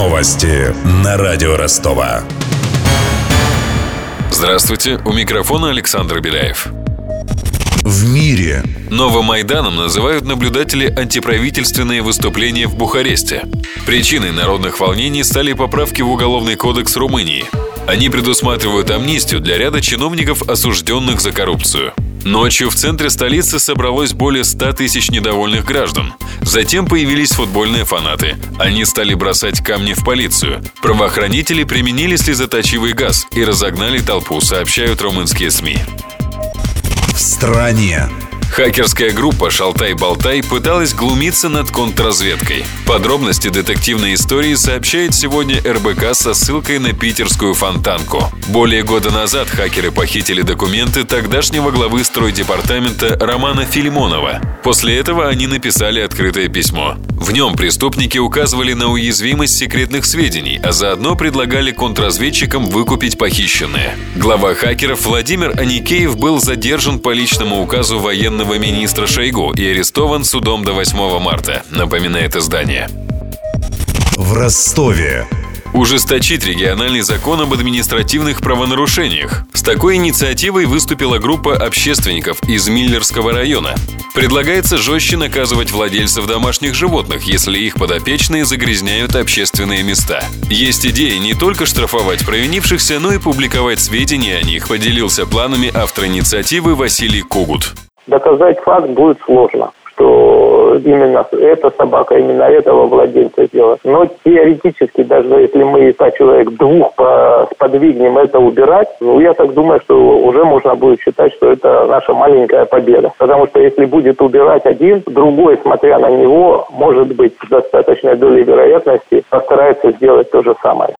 Новости на радио Ростова. Здравствуйте, у микрофона Александр Беляев. В мире Новомайданом называют наблюдатели антиправительственные выступления в Бухаресте. Причиной народных волнений стали поправки в Уголовный кодекс Румынии. Они предусматривают амнистию для ряда чиновников, осужденных за коррупцию. Ночью в центре столицы собралось более 100 тысяч недовольных граждан. Затем появились футбольные фанаты. Они стали бросать камни в полицию. Правоохранители применили слезоточивый газ и разогнали толпу, сообщают румынские СМИ. в стране Хакерская группа «Шалтай-Болтай» пыталась глумиться над контрразведкой. Подробности детективной истории сообщает сегодня РБК со ссылкой на питерскую фонтанку. Более года назад хакеры похитили документы тогдашнего главы стройдепартамента Романа Филимонова. После этого они написали открытое письмо. В нем преступники указывали на уязвимость секретных сведений, а заодно предлагали контрразведчикам выкупить похищенное. Глава хакеров Владимир Аникеев был задержан по личному указу военного министра Шойгу и арестован судом до 8 марта, напоминает издание. в Ростове. Ужесточить региональный закон об административных правонарушениях. С такой инициативой выступила группа общественников из Миллерского района. Предлагается жестче наказывать владельцев домашних животных, если их подопечные загрязняют общественные места. Есть идея не только штрафовать провинившихся, но и публиковать сведения о них, поделился планами автор инициативы Василий Кугут. Доказать факт будет сложно, что именно эта собака, именно этого владельца сделала. Но теоретически, даже если мы по человек двух по- сподвигнем это убирать, ну, я так думаю, что уже можно будет считать, что это наша маленькая победа. Потому что если будет убирать один, другой, смотря на него, может быть, с достаточной долей вероятности постарается сделать то же самое.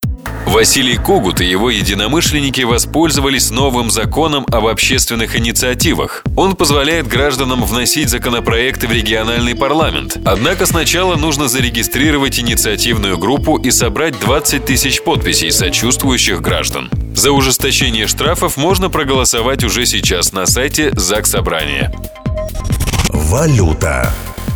Василий Кугут и его единомышленники воспользовались новым законом об общественных инициативах. Он позволяет гражданам вносить законопроекты в региональный парламент. Однако сначала нужно зарегистрировать инициативную группу и собрать 20 тысяч подписей сочувствующих граждан. За ужесточение штрафов можно проголосовать уже сейчас на сайте ЗАГС Собрания. Валюта.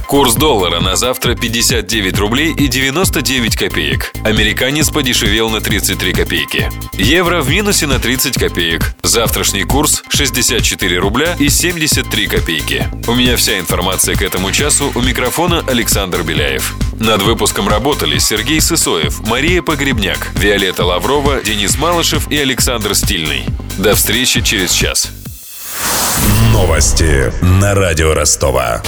Курс доллара на завтра 59 рублей и 99 копеек. Американец подешевел на 33 копейки. Евро в минусе на 30 копеек. Завтрашний курс 64 рубля и 73 копейки. У меня вся информация к этому часу. У микрофона Александр Беляев. Над выпуском работали Сергей Сысоев, Мария Погребняк, Виолетта Лаврова, Денис Малышев и Александр Стильный. До встречи через час. Новости на радио Ростова.